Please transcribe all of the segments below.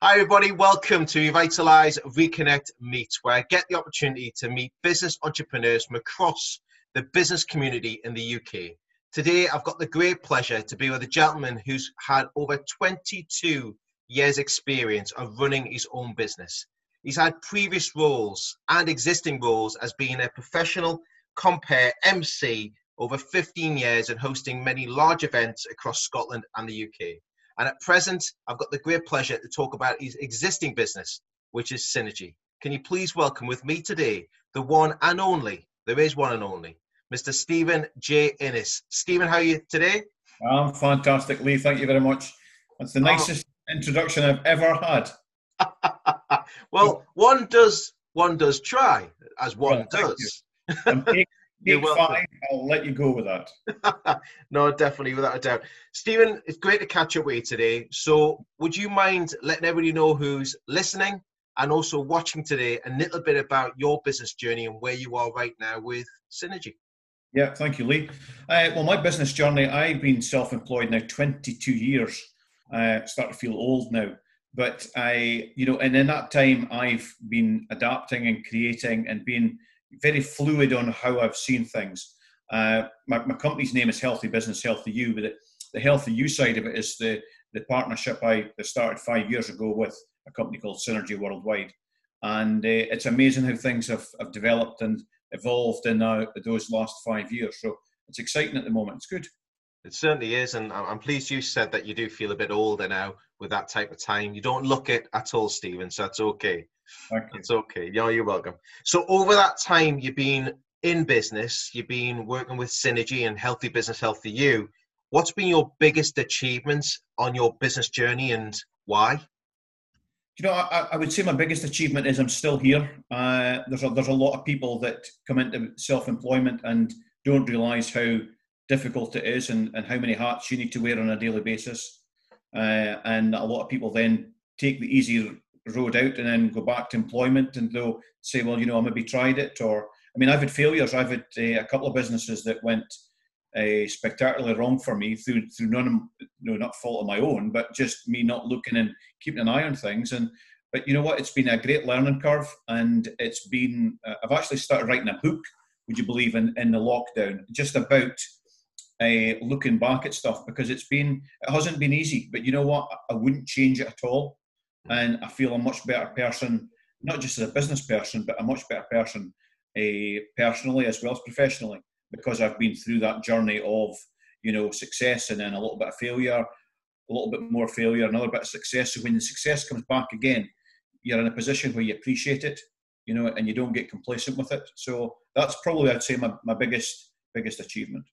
Hi, everybody. Welcome to Revitalize, Reconnect, Meet, where I get the opportunity to meet business entrepreneurs from across the business community in the UK. Today, I've got the great pleasure to be with a gentleman who's had over 22 years' experience of running his own business. He's had previous roles and existing roles as being a professional compare MC over 15 years and hosting many large events across Scotland and the UK. And at present, I've got the great pleasure to talk about his existing business, which is Synergy. Can you please welcome with me today the one and only, there is one and only, Mr. Steven J. Innes. Steven, how are you today? I'm fantastic, Lee. Thank you very much. That's the oh. nicest oh. introduction I've ever had. well, one does one does try, as one well, does. Take five, I'll let you go with that. no, definitely, without a doubt. Steven, it's great to catch up with you today. So, would you mind letting everybody know who's listening and also watching today a little bit about your business journey and where you are right now with Synergy? Yeah, thank you, Lee. Uh, well, my business journey, I've been self employed now 22 years. I uh, start to feel old now. But I, you know, and in that time, I've been adapting and creating and being very fluid on how I've seen things. Uh, my, my, company's name is Healthy Business, Healthy You, but it, the Healthy You side of it is the, the partnership I started five years ago with a company called Synergy Worldwide. And uh, it's amazing how things have, have developed and evolved in uh, those last five years. So it's exciting at the moment. It's good. It certainly is, and I'm pleased you said that you do feel a bit older now with that type of time. You don't look it at all, Steven, so that's okay. It's okay. Yeah, you're welcome. So over that time, you've been in business, you've been working with Synergy and Healthy Business, Healthy You. What's been your biggest achievements on your business journey and why? You know, I, I would say my biggest achievement is I'm still here. Uh, there's a, there's a lot of people that come into self-employment and don't realise how difficult it is and, and how many hats you need to wear on a daily basis. Uh, and a lot of people then take the easy road out and then go back to employment and they'll say, well, you know, I maybe tried it. Or, I mean, I've had failures. I've had uh, a couple of businesses that went uh, spectacularly wrong for me through through none no not fault of my own, but just me not looking and keeping an eye on things. And but you know what? It's been a great learning curve, and it's been. Uh, I've actually started writing a book. Would you believe in in the lockdown? Just about uh, looking back at stuff because it's been it hasn't been easy. But you know what? I wouldn't change it at all, and I feel a much better person, not just as a business person, but a much better person uh, personally as well as professionally because I've been through that journey of you know success and then a little bit of failure, a little bit more failure, another bit of success. So when the success comes back again, you're in a position where you appreciate it, you know, and you don't get complacent with it. So that's probably I'd say my, my biggest biggest achievement.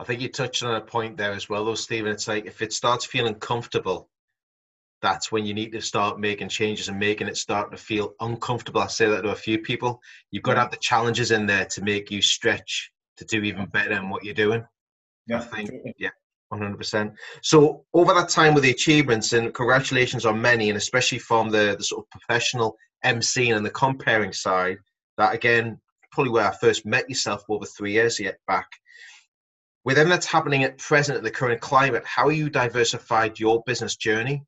I think you touched on a point there as well, though, Steven. It's like if it starts feeling comfortable, that's when you need to start making changes and making it start to feel uncomfortable. I say that to a few people. You've got to have the challenges in there to make you stretch to do even better in what you're doing. Yeah, I think, yeah, 100%. So over that time with the achievements, and congratulations on many, and especially from the, the sort of professional MC and the comparing side, that again, probably where I first met yourself over three years yet back. Within that's happening at present at the current climate, how are you diversified your business journey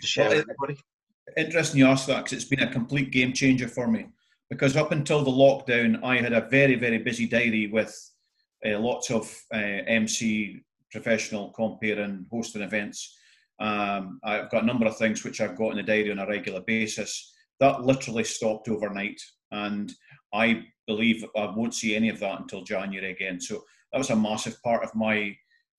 to share well, with everybody? Interesting you ask that because it's been a complete game changer for me. Because up until the lockdown, I had a very, very busy diary with uh, lots of uh, MC, professional comparing, hosting events. Um, I've got a number of things which I've got in the diary on a regular basis. That literally stopped overnight, and I believe I won't see any of that until January again. So that was a massive part of my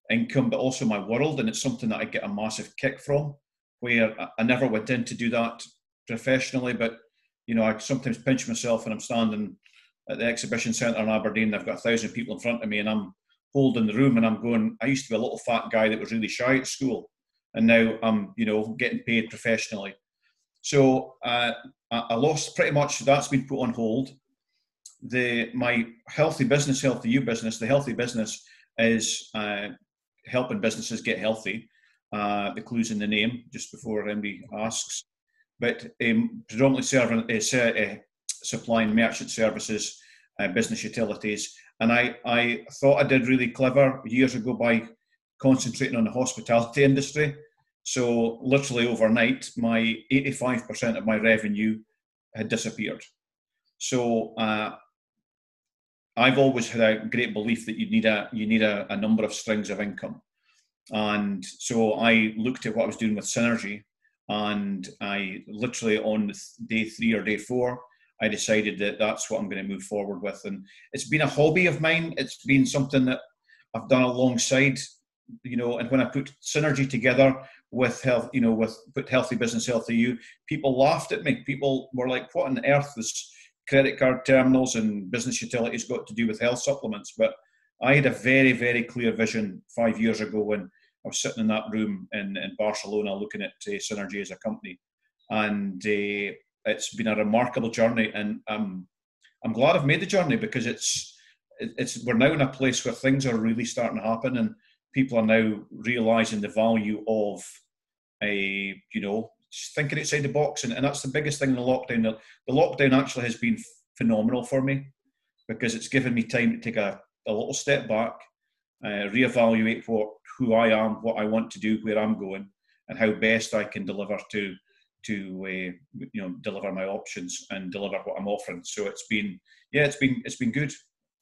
income, but also my world, and it's something that I get a massive kick from. Where I never went in to do that professionally, but you know, I sometimes pinch myself when I'm standing at the exhibition centre in Aberdeen. I've got a thousand people in front of me, and I'm holding the room, and I'm going. I used to be a little fat guy that was really shy at school, and now I'm, you know, getting paid professionally. So uh, I lost pretty much. That's been put on hold the my healthy business, healthy you business, the healthy business is uh, helping businesses get healthy. Uh, the clues in the name, just before anybody asks. But um, predominantly serving, uh, uh, supplying merchant services, uh, business utilities. And I, I thought I did really clever years ago by concentrating on the hospitality industry. So literally overnight, my 85% of my revenue had disappeared. So uh, I've always had a great belief that you need a you need a, a number of strings of income, and so I looked at what I was doing with Synergy, and I literally on day three or day four, I decided that that's what I'm going to move forward with, and it's been a hobby of mine. It's been something that I've done alongside, you know, and when I put Synergy together with health, you know, with put Healthy Business, Healthy You, people laughed at me. People were like, "What on earth is?" Credit card terminals and business utilities got to do with health supplements. But I had a very, very clear vision five years ago when I was sitting in that room in, in Barcelona looking at uh, Synergy as a company. And uh, it's been a remarkable journey. And um, I'm glad I've made the journey because it's, it's we're now in a place where things are really starting to happen and people are now realizing the value of a you know thinking outside the box, and, and that's the biggest thing in the lockdown. The, the lockdown actually has been phenomenal for me because it's given me time to take a, a little step back, uh, reevaluate what who I am, what I want to do, where I'm going, and how best I can deliver to to uh, you know deliver my options and deliver what I'm offering. So it's been yeah, it's been it's been good.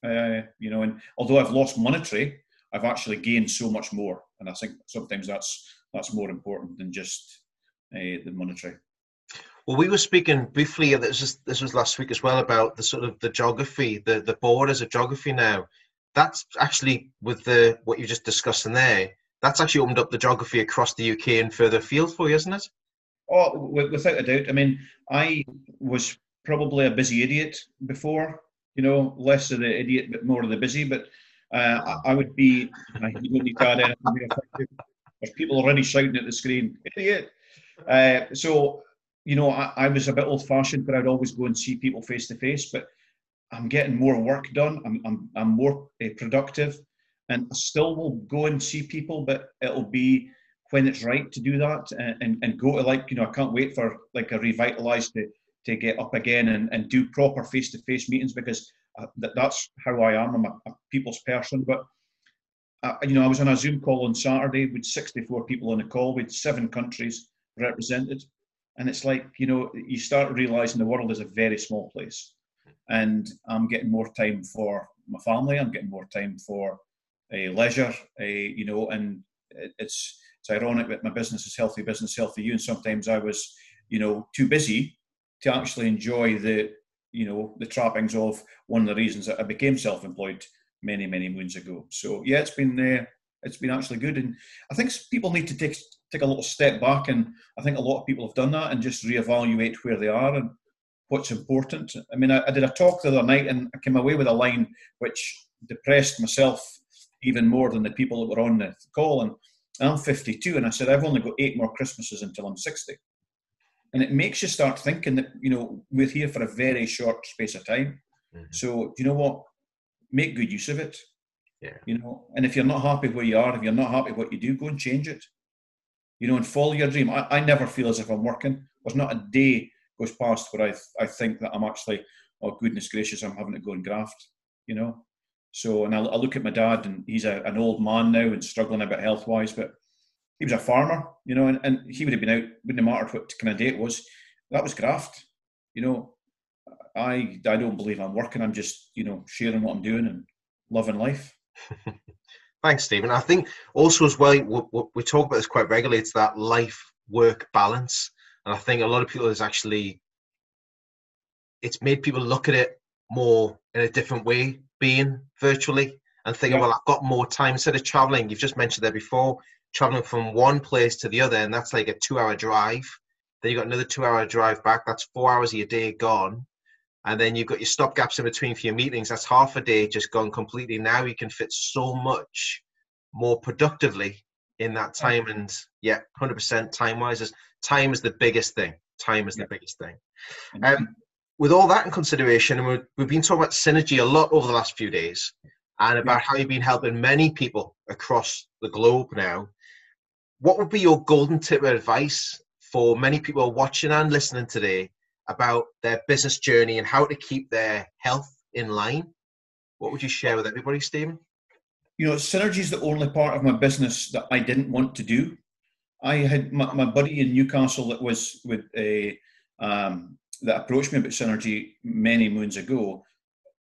Uh, you know, and although I've lost monetary, I've actually gained so much more, and I think sometimes that's that's more important than just the monetary. Well, we were speaking briefly. This was this was last week as well about the sort of the geography, the the borders of geography. Now, that's actually with the what you're just discussed in there. That's actually opened up the geography across the UK and further afield for you, isn't it? Oh, without a doubt. I mean, I was probably a busy idiot before. You know, less of the idiot, but more of the busy. But uh, I would be. You don't need to add anything. There's people already shouting at the screen, idiot. Uh, so, you know, I, I was a bit old fashioned, but I'd always go and see people face to face. But I'm getting more work done. I'm, I'm, I'm more uh, productive. And I still will go and see people, but it'll be when it's right to do that and, and, and go to like, you know, I can't wait for like a revitalized to, to get up again and, and do proper face to face meetings because uh, that, that's how I am. I'm a, a people's person. But uh, you know, I was on a Zoom call on Saturday with 64 people on the call with seven countries represented. And it's like, you know, you start realizing the world is a very small place. And I'm getting more time for my family, I'm getting more time for a uh, leisure, a, you know, and it's, it's ironic that my business is healthy business, healthy you. And sometimes I was, you know, too busy to actually enjoy the, you know, the trappings of one of the reasons that I became self employed many, many moons ago. So, yeah, it's been, uh, it's been actually good. And I think people need to take take a little step back, and I think a lot of people have done that and just reevaluate where they are and what's important. I mean, I, I did a talk the other night, and I came away with a line which depressed myself even more than the people that were on the call. And I'm 52, and I said I've only got eight more Christmases until I'm 60. And it makes you start thinking that you know we're here for a very short space of time. Mm-hmm. So you know what? Make good use of it. Yeah. You know, and if you're not happy where you are, if you're not happy what you do, go and change it. You know, and follow your dream. I, I never feel as if I'm working. There's not a day goes past where I I think that I'm actually, oh goodness gracious, I'm having to go and graft. You know, so and I, I look at my dad, and he's a, an old man now and struggling a bit health wise, but he was a farmer, you know, and, and he would have been out, wouldn't have mattered what kind of day it was. That was graft, you know. I I don't believe I'm working. I'm just you know sharing what I'm doing and loving life. Thanks, Steven. I think also as well, we, we talk about this quite regularly. It's that life-work balance, and I think a lot of people is actually it's made people look at it more in a different way, being virtually and thinking, yeah. well, I've got more time instead of traveling. You've just mentioned there before, traveling from one place to the other, and that's like a two-hour drive. Then you got another two-hour drive back. That's four hours of your day gone and then you've got your stop gaps in between for your meetings. That's half a day just gone completely. Now you can fit so much more productively in that time. And yeah, hundred percent time wise, is time is the biggest thing. Time is the biggest thing. Um, with all that in consideration, and we've, we've been talking about synergy a lot over the last few days, and about how you've been helping many people across the globe now. What would be your golden tip of advice for many people watching and listening today about their business journey and how to keep their health in line, what would you share with everybody, Steven? You know, synergy is the only part of my business that I didn't want to do. I had my, my buddy in Newcastle that was with a um, that approached me about synergy many moons ago.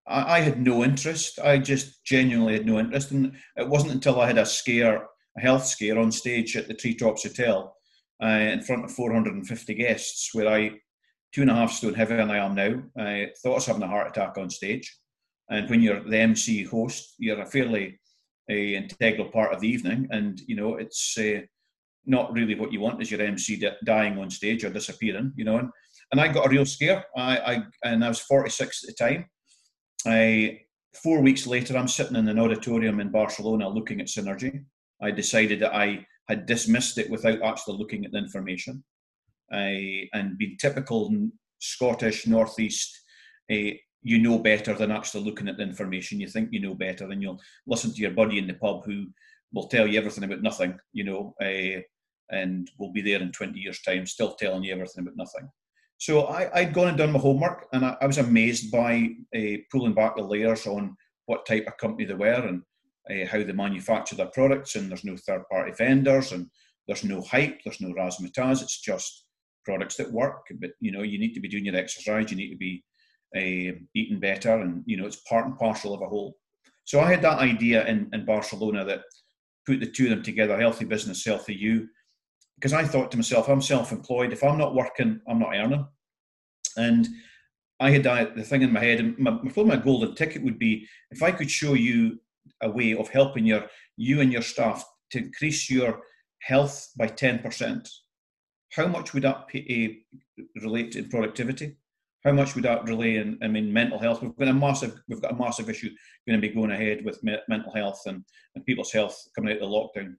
I, I, had no interest. I just genuinely had no interest, and it wasn't until I had a scare, a health scare, on stage at the Treetops Hotel uh, in front of 450 guests, where I two and a half stone heavier than I am now. I thought I was having a heart attack on stage. And when you're the MC host, you're a fairly integral part of the evening, and you know it's uh, not really what you want is your MC dying on stage or disappearing, you know. And, and I got a real scare. I, I and I was 46 at the time. I four weeks later, I'm sitting in an auditorium in Barcelona looking at synergy. I decided that I had dismissed it without actually looking at the information. I, and being typical Scottish Northeast, uh, you know better than actually looking at the information. You think you know better, then you'll listen to your buddy in the pub who will tell you everything about nothing, you know, uh, and will be there in 20 years' time still telling you everything about nothing. So I, had gone and done my homework, and I, I was amazed by uh, pulling back the layers on what type of company they were and uh, how they manufacture their products. And there's no third-party vendors, and there's no hype, there's no razzmatazz. It's just products that work. But you know, you need to be doing your exercise, you need to be uh, eating better, and you know, it's part and parcel of a whole. So I had that idea in, in Barcelona that put the two of them together: healthy business, healthy you because I thought to myself, I'm self-employed. If I'm not working, I'm not earning. And I had the thing in my head, and my, my golden ticket would be if I could show you a way of helping your you and your staff to increase your health by ten percent. How much would that uh, relate to productivity? How much would that relate in? I mean, mental health. We've got a massive, we've got a massive issue going to be going ahead with mental health and, and people's health coming out of the lockdown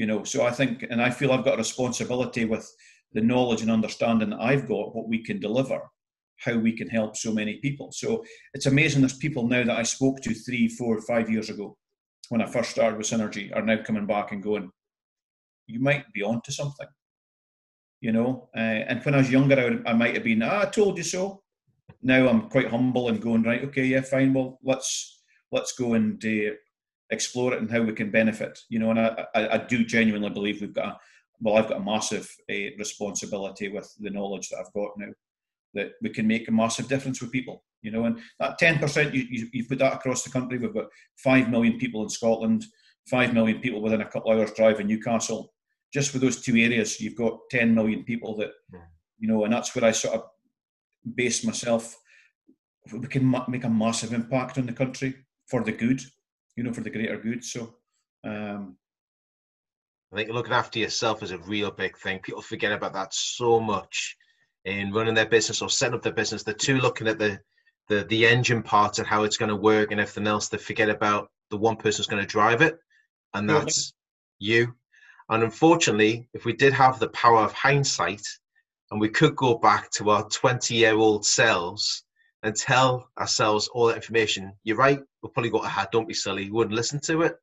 you know so i think and i feel i've got a responsibility with the knowledge and understanding that i've got what we can deliver how we can help so many people so it's amazing there's people now that i spoke to three four five years ago when i first started with synergy are now coming back and going you might be onto something you know uh, and when i was younger I, would, I might have been ah, i told you so now i'm quite humble and going right okay yeah fine well let's let's go and uh, explore it and how we can benefit. You know, and I, I, I do genuinely believe we've got a, well, I've got a massive uh, responsibility with the knowledge that I've got now that we can make a massive difference with people. You know, and that ten percent you, you you put that across the country. We've got five million people in Scotland, five million people within a couple hours drive in Newcastle. Just for those two areas, you've got ten million people that, you know, and that's where I sort of base myself. We can ma- make a massive impact on the country for the good you know, for the greater good. So, um, I think looking after yourself is a real big thing. People forget about that so much in running their business or setting up their business. They're too looking at the the the engine parts and how it's going to work and everything else. They forget about the one person who's going to drive it, and that's you. And unfortunately, if we did have the power of hindsight, and we could go back to our 20 year old selves and tell ourselves all that information, you're right, we'll probably go, ah, don't be silly, we wouldn't listen to it.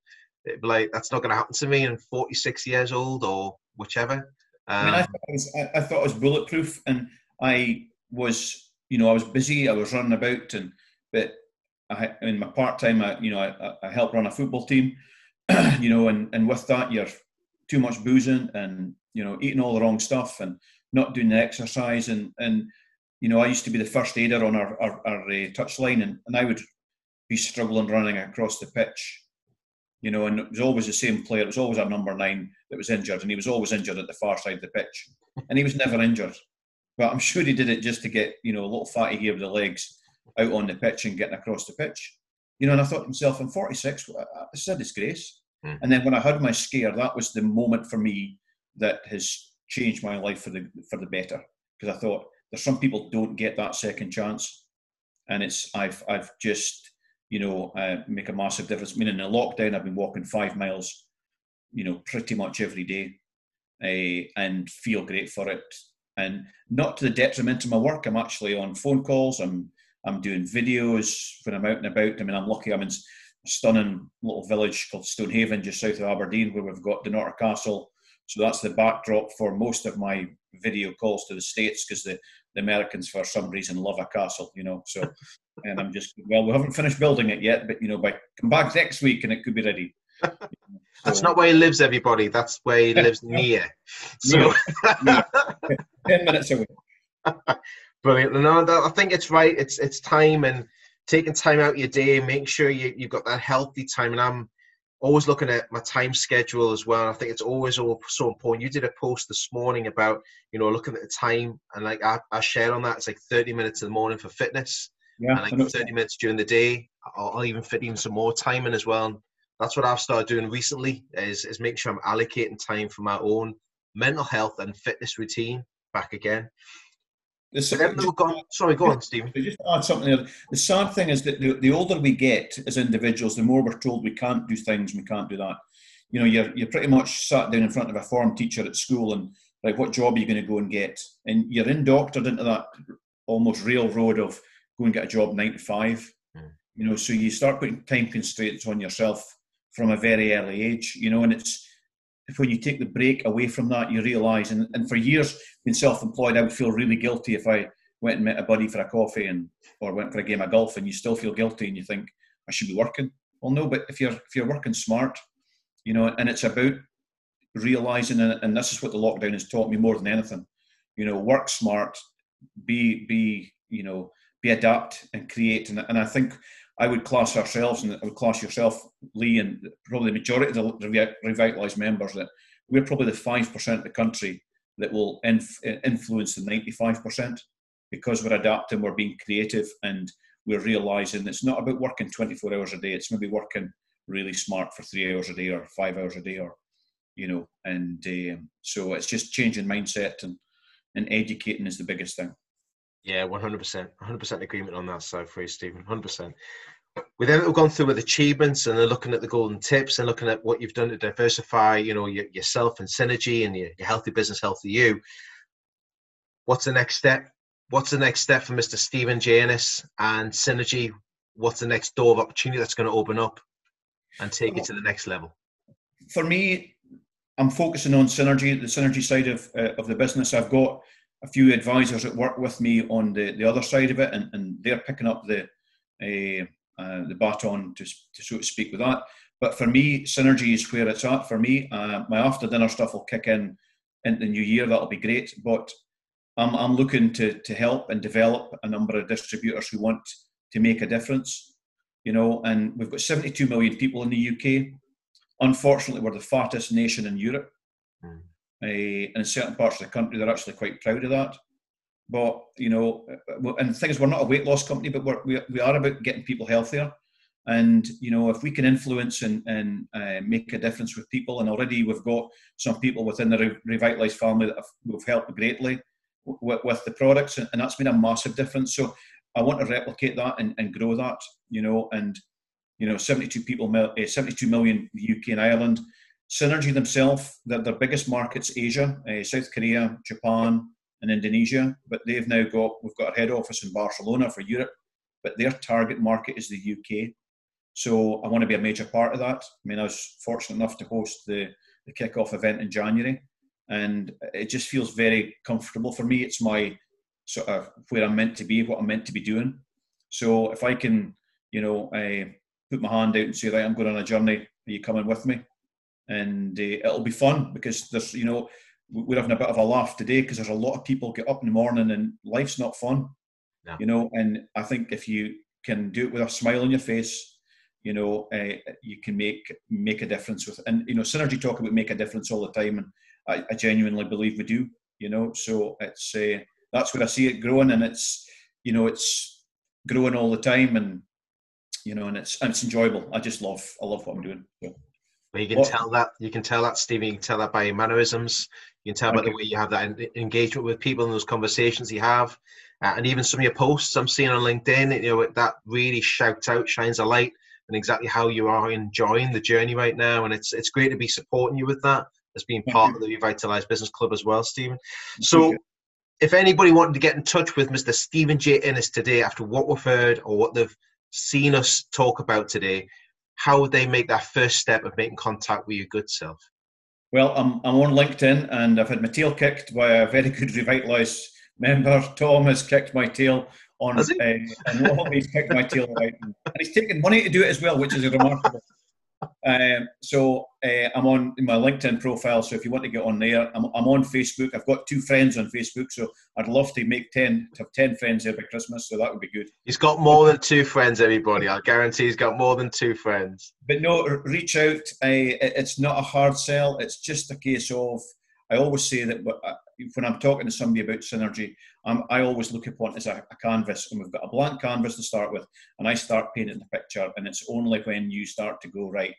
It'd be like, that's not going to happen to me in 46 years old or whichever. Um, I mean, I um, thought, was, I, I thought it was bulletproof and I was, you know, I was busy, I was running about and, but I, in my part time, I, you know, I, I help run a football team, you know, and, and with that, you're too much boozing and, you know, eating all the wrong stuff and not doing the exercise and, and, you know, I used to be the first aider on our, our, our uh, touchline, and, and I would be struggling running across the pitch. You know, and it was always the same player. It was always our number nine that was injured, and he was always injured at the far side of the pitch, and he was never injured. But I'm sure he did it just to get you know a little fatty here with the legs out on the pitch and getting across the pitch. You know, and I thought to myself, I'm 46. This is a disgrace. Mm. And then when I had my scare, that was the moment for me that has changed my life for the for the better. Because I thought there's some people don't get that second chance, and it's I've I've just you know uh, make a massive difference. I mean, in the lockdown, I've been walking five miles, you know, pretty much every day, uh, and feel great for it. And not to the detriment of my work. I'm actually on phone calls. I'm I'm doing videos when I'm out and about. I mean, I'm lucky. I'm in stunning little village called Stonehaven, just south of Aberdeen, where we've got Dunnottar Castle. So that's the backdrop for most of my video calls to the states because the, the Americans for some reason love a castle, you know. So, and I'm just well, we haven't finished building it yet, but you know, by come back next week and it could be ready. That's not where he lives, everybody. That's where he lives near. So, near. ten minutes away. Brilliant. No, I think it's right. It's it's time and taking time out your day, making sure you, you've got that healthy time. And I'm always looking at my time schedule as well. I think it's always so important. You did a post this morning about, you know, looking at the time and like I, I shared on that. It's like 30 minutes in the morning for fitness. Yeah. And like 30 minutes during the day. I'll, I'll even fit in some more time in as well. That's what I've started doing recently is, is making sure I'm allocating time for my own mental health and fitness routine back again. Just, gone, sorry, go on, Steven. Just add something there. The sad thing is that the, the older we get as individuals, the more we're told we can't do things, we can't do that. You know, you're, you're pretty much sat down in front of a form teacher at school and like, what job are you going to go and get? And you're indoctored into that almost railroad of go and get a job nine to five. Mm. You know, so you start putting time constraints on yourself from a very early age. You know, and it's when you take the break away from that, you realise. And, and for years, being self-employed, I would feel really guilty if I went and met a buddy for a coffee and or went for a game of golf, and you still feel guilty, and you think I should be working. Well, no, but if you're if you're working smart, you know, and it's about realizing, and this is what the lockdown has taught me more than anything. You know, work smart, be be you know, be adapt and create, and, and I think I would class ourselves and I would class yourself, Lee, and probably the majority of the revitalised members that we're probably the five percent of the country that will inf- influence the ninety-five percent because we're adapting, we're being creative, and we're realising it's not about working twenty-four hours a day. It's maybe working really smart for three hours a day or five hours a day, or you know, and um, so it's just changing mindset and and educating is the biggest thing. Yeah, one hundred percent, one hundred percent agreement on that side for you, Steven. Hundred percent. With everything we've gone through with achievements and then looking at the golden tips and looking at what you've done to diversify, you know, your, yourself and synergy and your, your healthy business, healthy you. What's the next step? What's the next step for Mr. Steven J. Innes and synergy? What's the next door of opportunity that's going to open up and take well, it to the next level? For me, I'm focusing on synergy, the synergy side of uh, of the business. I've got a few advisors that work with me on the, the other side of it, and, and they're picking up the uh, uh, the baton to, to so to speak with that. But for me, synergy is where it's at. For me, uh, my after dinner stuff will kick in in the new year. That'll be great. But I'm, I'm looking to, to help and develop a number of distributors who want to make a difference. You know, and we've got 72 million people in the UK. Unfortunately, we're the fattest nation in Europe. Mm. Uh, in certain parts of the country, they're actually quite proud of that. But you know, and the thing is, we're not a weight loss company, but we're, we we are about getting people healthier. And you know, if we can influence and and uh, make a difference with people, and already we've got some people within the revitalized family that have, have helped greatly with, the products, and, and that's been a massive difference. So I want to replicate that and, and grow that. You know, and you know, 72 people, uh, 72 million UK and Ireland. Synergy themselves, their, their biggest markets Asia, uh, South Korea, Japan, and Indonesia. But they've now got we've got a head office in Barcelona for Europe, but their target market is the UK. So I want to be a major part of that. I mean, I was fortunate enough to host the the kickoff event in January, and it just feels very comfortable for me. It's my sort of where I'm meant to be, what I'm meant to be doing. So if I can, you know, uh, put my hand out and say, right, I'm going on a journey. Are you coming with me? And uh, it'll be fun because there's you know we're having a bit of a laugh today because there's a lot of people get up in the morning and life's not fun no. you know and i think if you can do it with a smile on your face you know uh, you can make make a difference with and you know synergy talk about make a difference all the time and i, I genuinely believe we do you know so it's uh, that's where i see it growing and it's you know it's growing all the time and you know and it's and it's enjoyable i just love i love what i'm doing so. You can what? tell that you can tell that Steven. You can tell that by your mannerisms. You can tell by the way you have that engagement with people and those conversations you have, uh, and even some of your posts I'm seeing on LinkedIn. You know that really shouts out, shines a light, and exactly how you are enjoying the journey right now. And it's it's great to be supporting you with that as being part of the Revitalized Business Club as well, Steven. So. If anybody wanted to get in touch with Mr. Steven J. Innes today after what we've heard or what they've seen us talk about today, how would they make that first step of making contact with your good self? Well, I'm, I'm on LinkedIn and I've had my tail kicked by a very good revitalised member. Tom has kicked my tail on, uh, and he's kicked my tail right, and he's taken money to do it as well, which is remarkable. Um, so uh, I'm on my LinkedIn profile. So if you want to get on there, I'm, I'm on Facebook. I've got two friends on Facebook, so I'd love to make ten to have ten friends there by Christmas. So that would be good. He's got more than two friends, everybody. I guarantee he's got more than two friends. But no, reach out. Uh, it's not a hard sell. It's just a case of I always say that uh, when I'm talking to somebody about synergy, I always look upon it as a, a, canvas, and we've got a blank canvas to start with, and I start painting the picture, and it's only when you start to go right,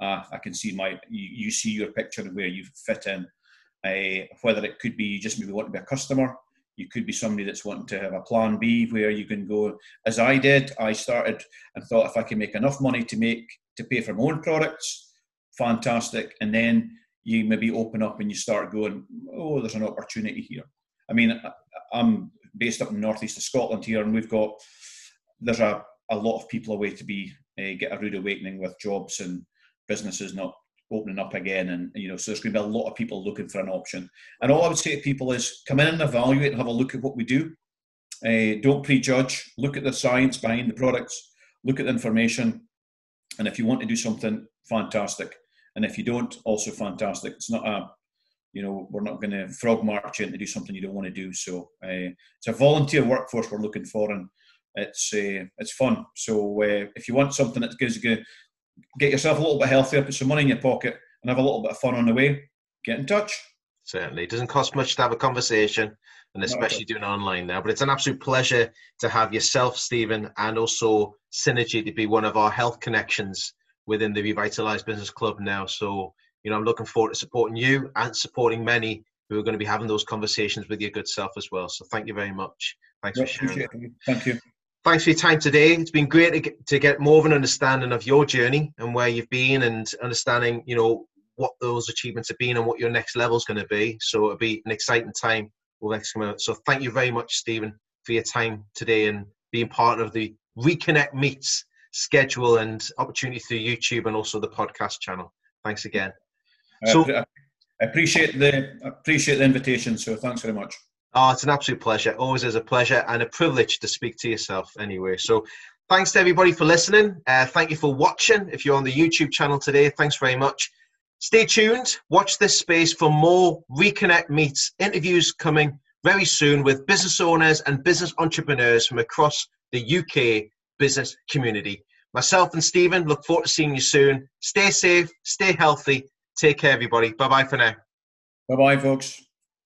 uh, I can see my, you, you, see your picture and where you fit in, uh, whether it could be you just maybe want to be a customer, you could be somebody that's wanting to have a plan B where you can go, as I did, I started and thought if I can make enough money to make to pay for my own products, fantastic, and then you maybe open up and you start going, oh, there's an opportunity here. I mean, I'm based up in northeast of Scotland here, and we've got there's a, a lot of people away to be uh, get a rude awakening with jobs and businesses not opening up again, and you know, so there's going to be a lot of people looking for an option. And all I would say to people is come in and evaluate and have a look at what we do. Uh, don't prejudge. Look at the science behind the products. Look at the information, and if you want to do something, fantastic. And if you don't, also fantastic. It's not a, you know, we're not going to frog march you to do something you don't want to do. So uh, it's a volunteer workforce we're looking for, and it's uh, it's fun. So uh, if you want something that's going to get yourself a little bit healthier, put some money in your pocket, and have a little bit of fun on the way, get in touch. Certainly, it doesn't cost much to have a conversation, and especially doing online now. But it's an absolute pleasure to have yourself, Steven, and also Synergy to be one of our health connections within the Revitalized Business Club now. So, you know, I'm looking forward to supporting you and supporting many who are going to be having those conversations with your good self as well. So, thank you very much. Thanks for sharing. Thank you. Thanks for your time today. It's been great to get, to get more of an understanding of your journey and where you've been and understanding, you know, what those achievements have been and what your next level is going to be. So it'll be an exciting time will next come. So thank you very much, Steven, for your time today and being part of the Reconnect Meets schedule and opportunity through YouTube and also the podcast channel. Thanks again. So I appreciate the appreciate the invitation. So thanks very much. Oh, it's an absolute pleasure. Always is a pleasure and a privilege to speak to yourself anyway. So thanks to everybody for listening. Uh, thank you for watching. If you're on the YouTube channel today, thanks very much. Stay tuned. Watch this space for more Reconnect Meets interviews coming very soon with business owners and business entrepreneurs from across the UK business community. Myself and Steven look forward to seeing you soon. Stay safe, stay healthy. Take care, everybody. Bye bye for now. Bye bye, folks.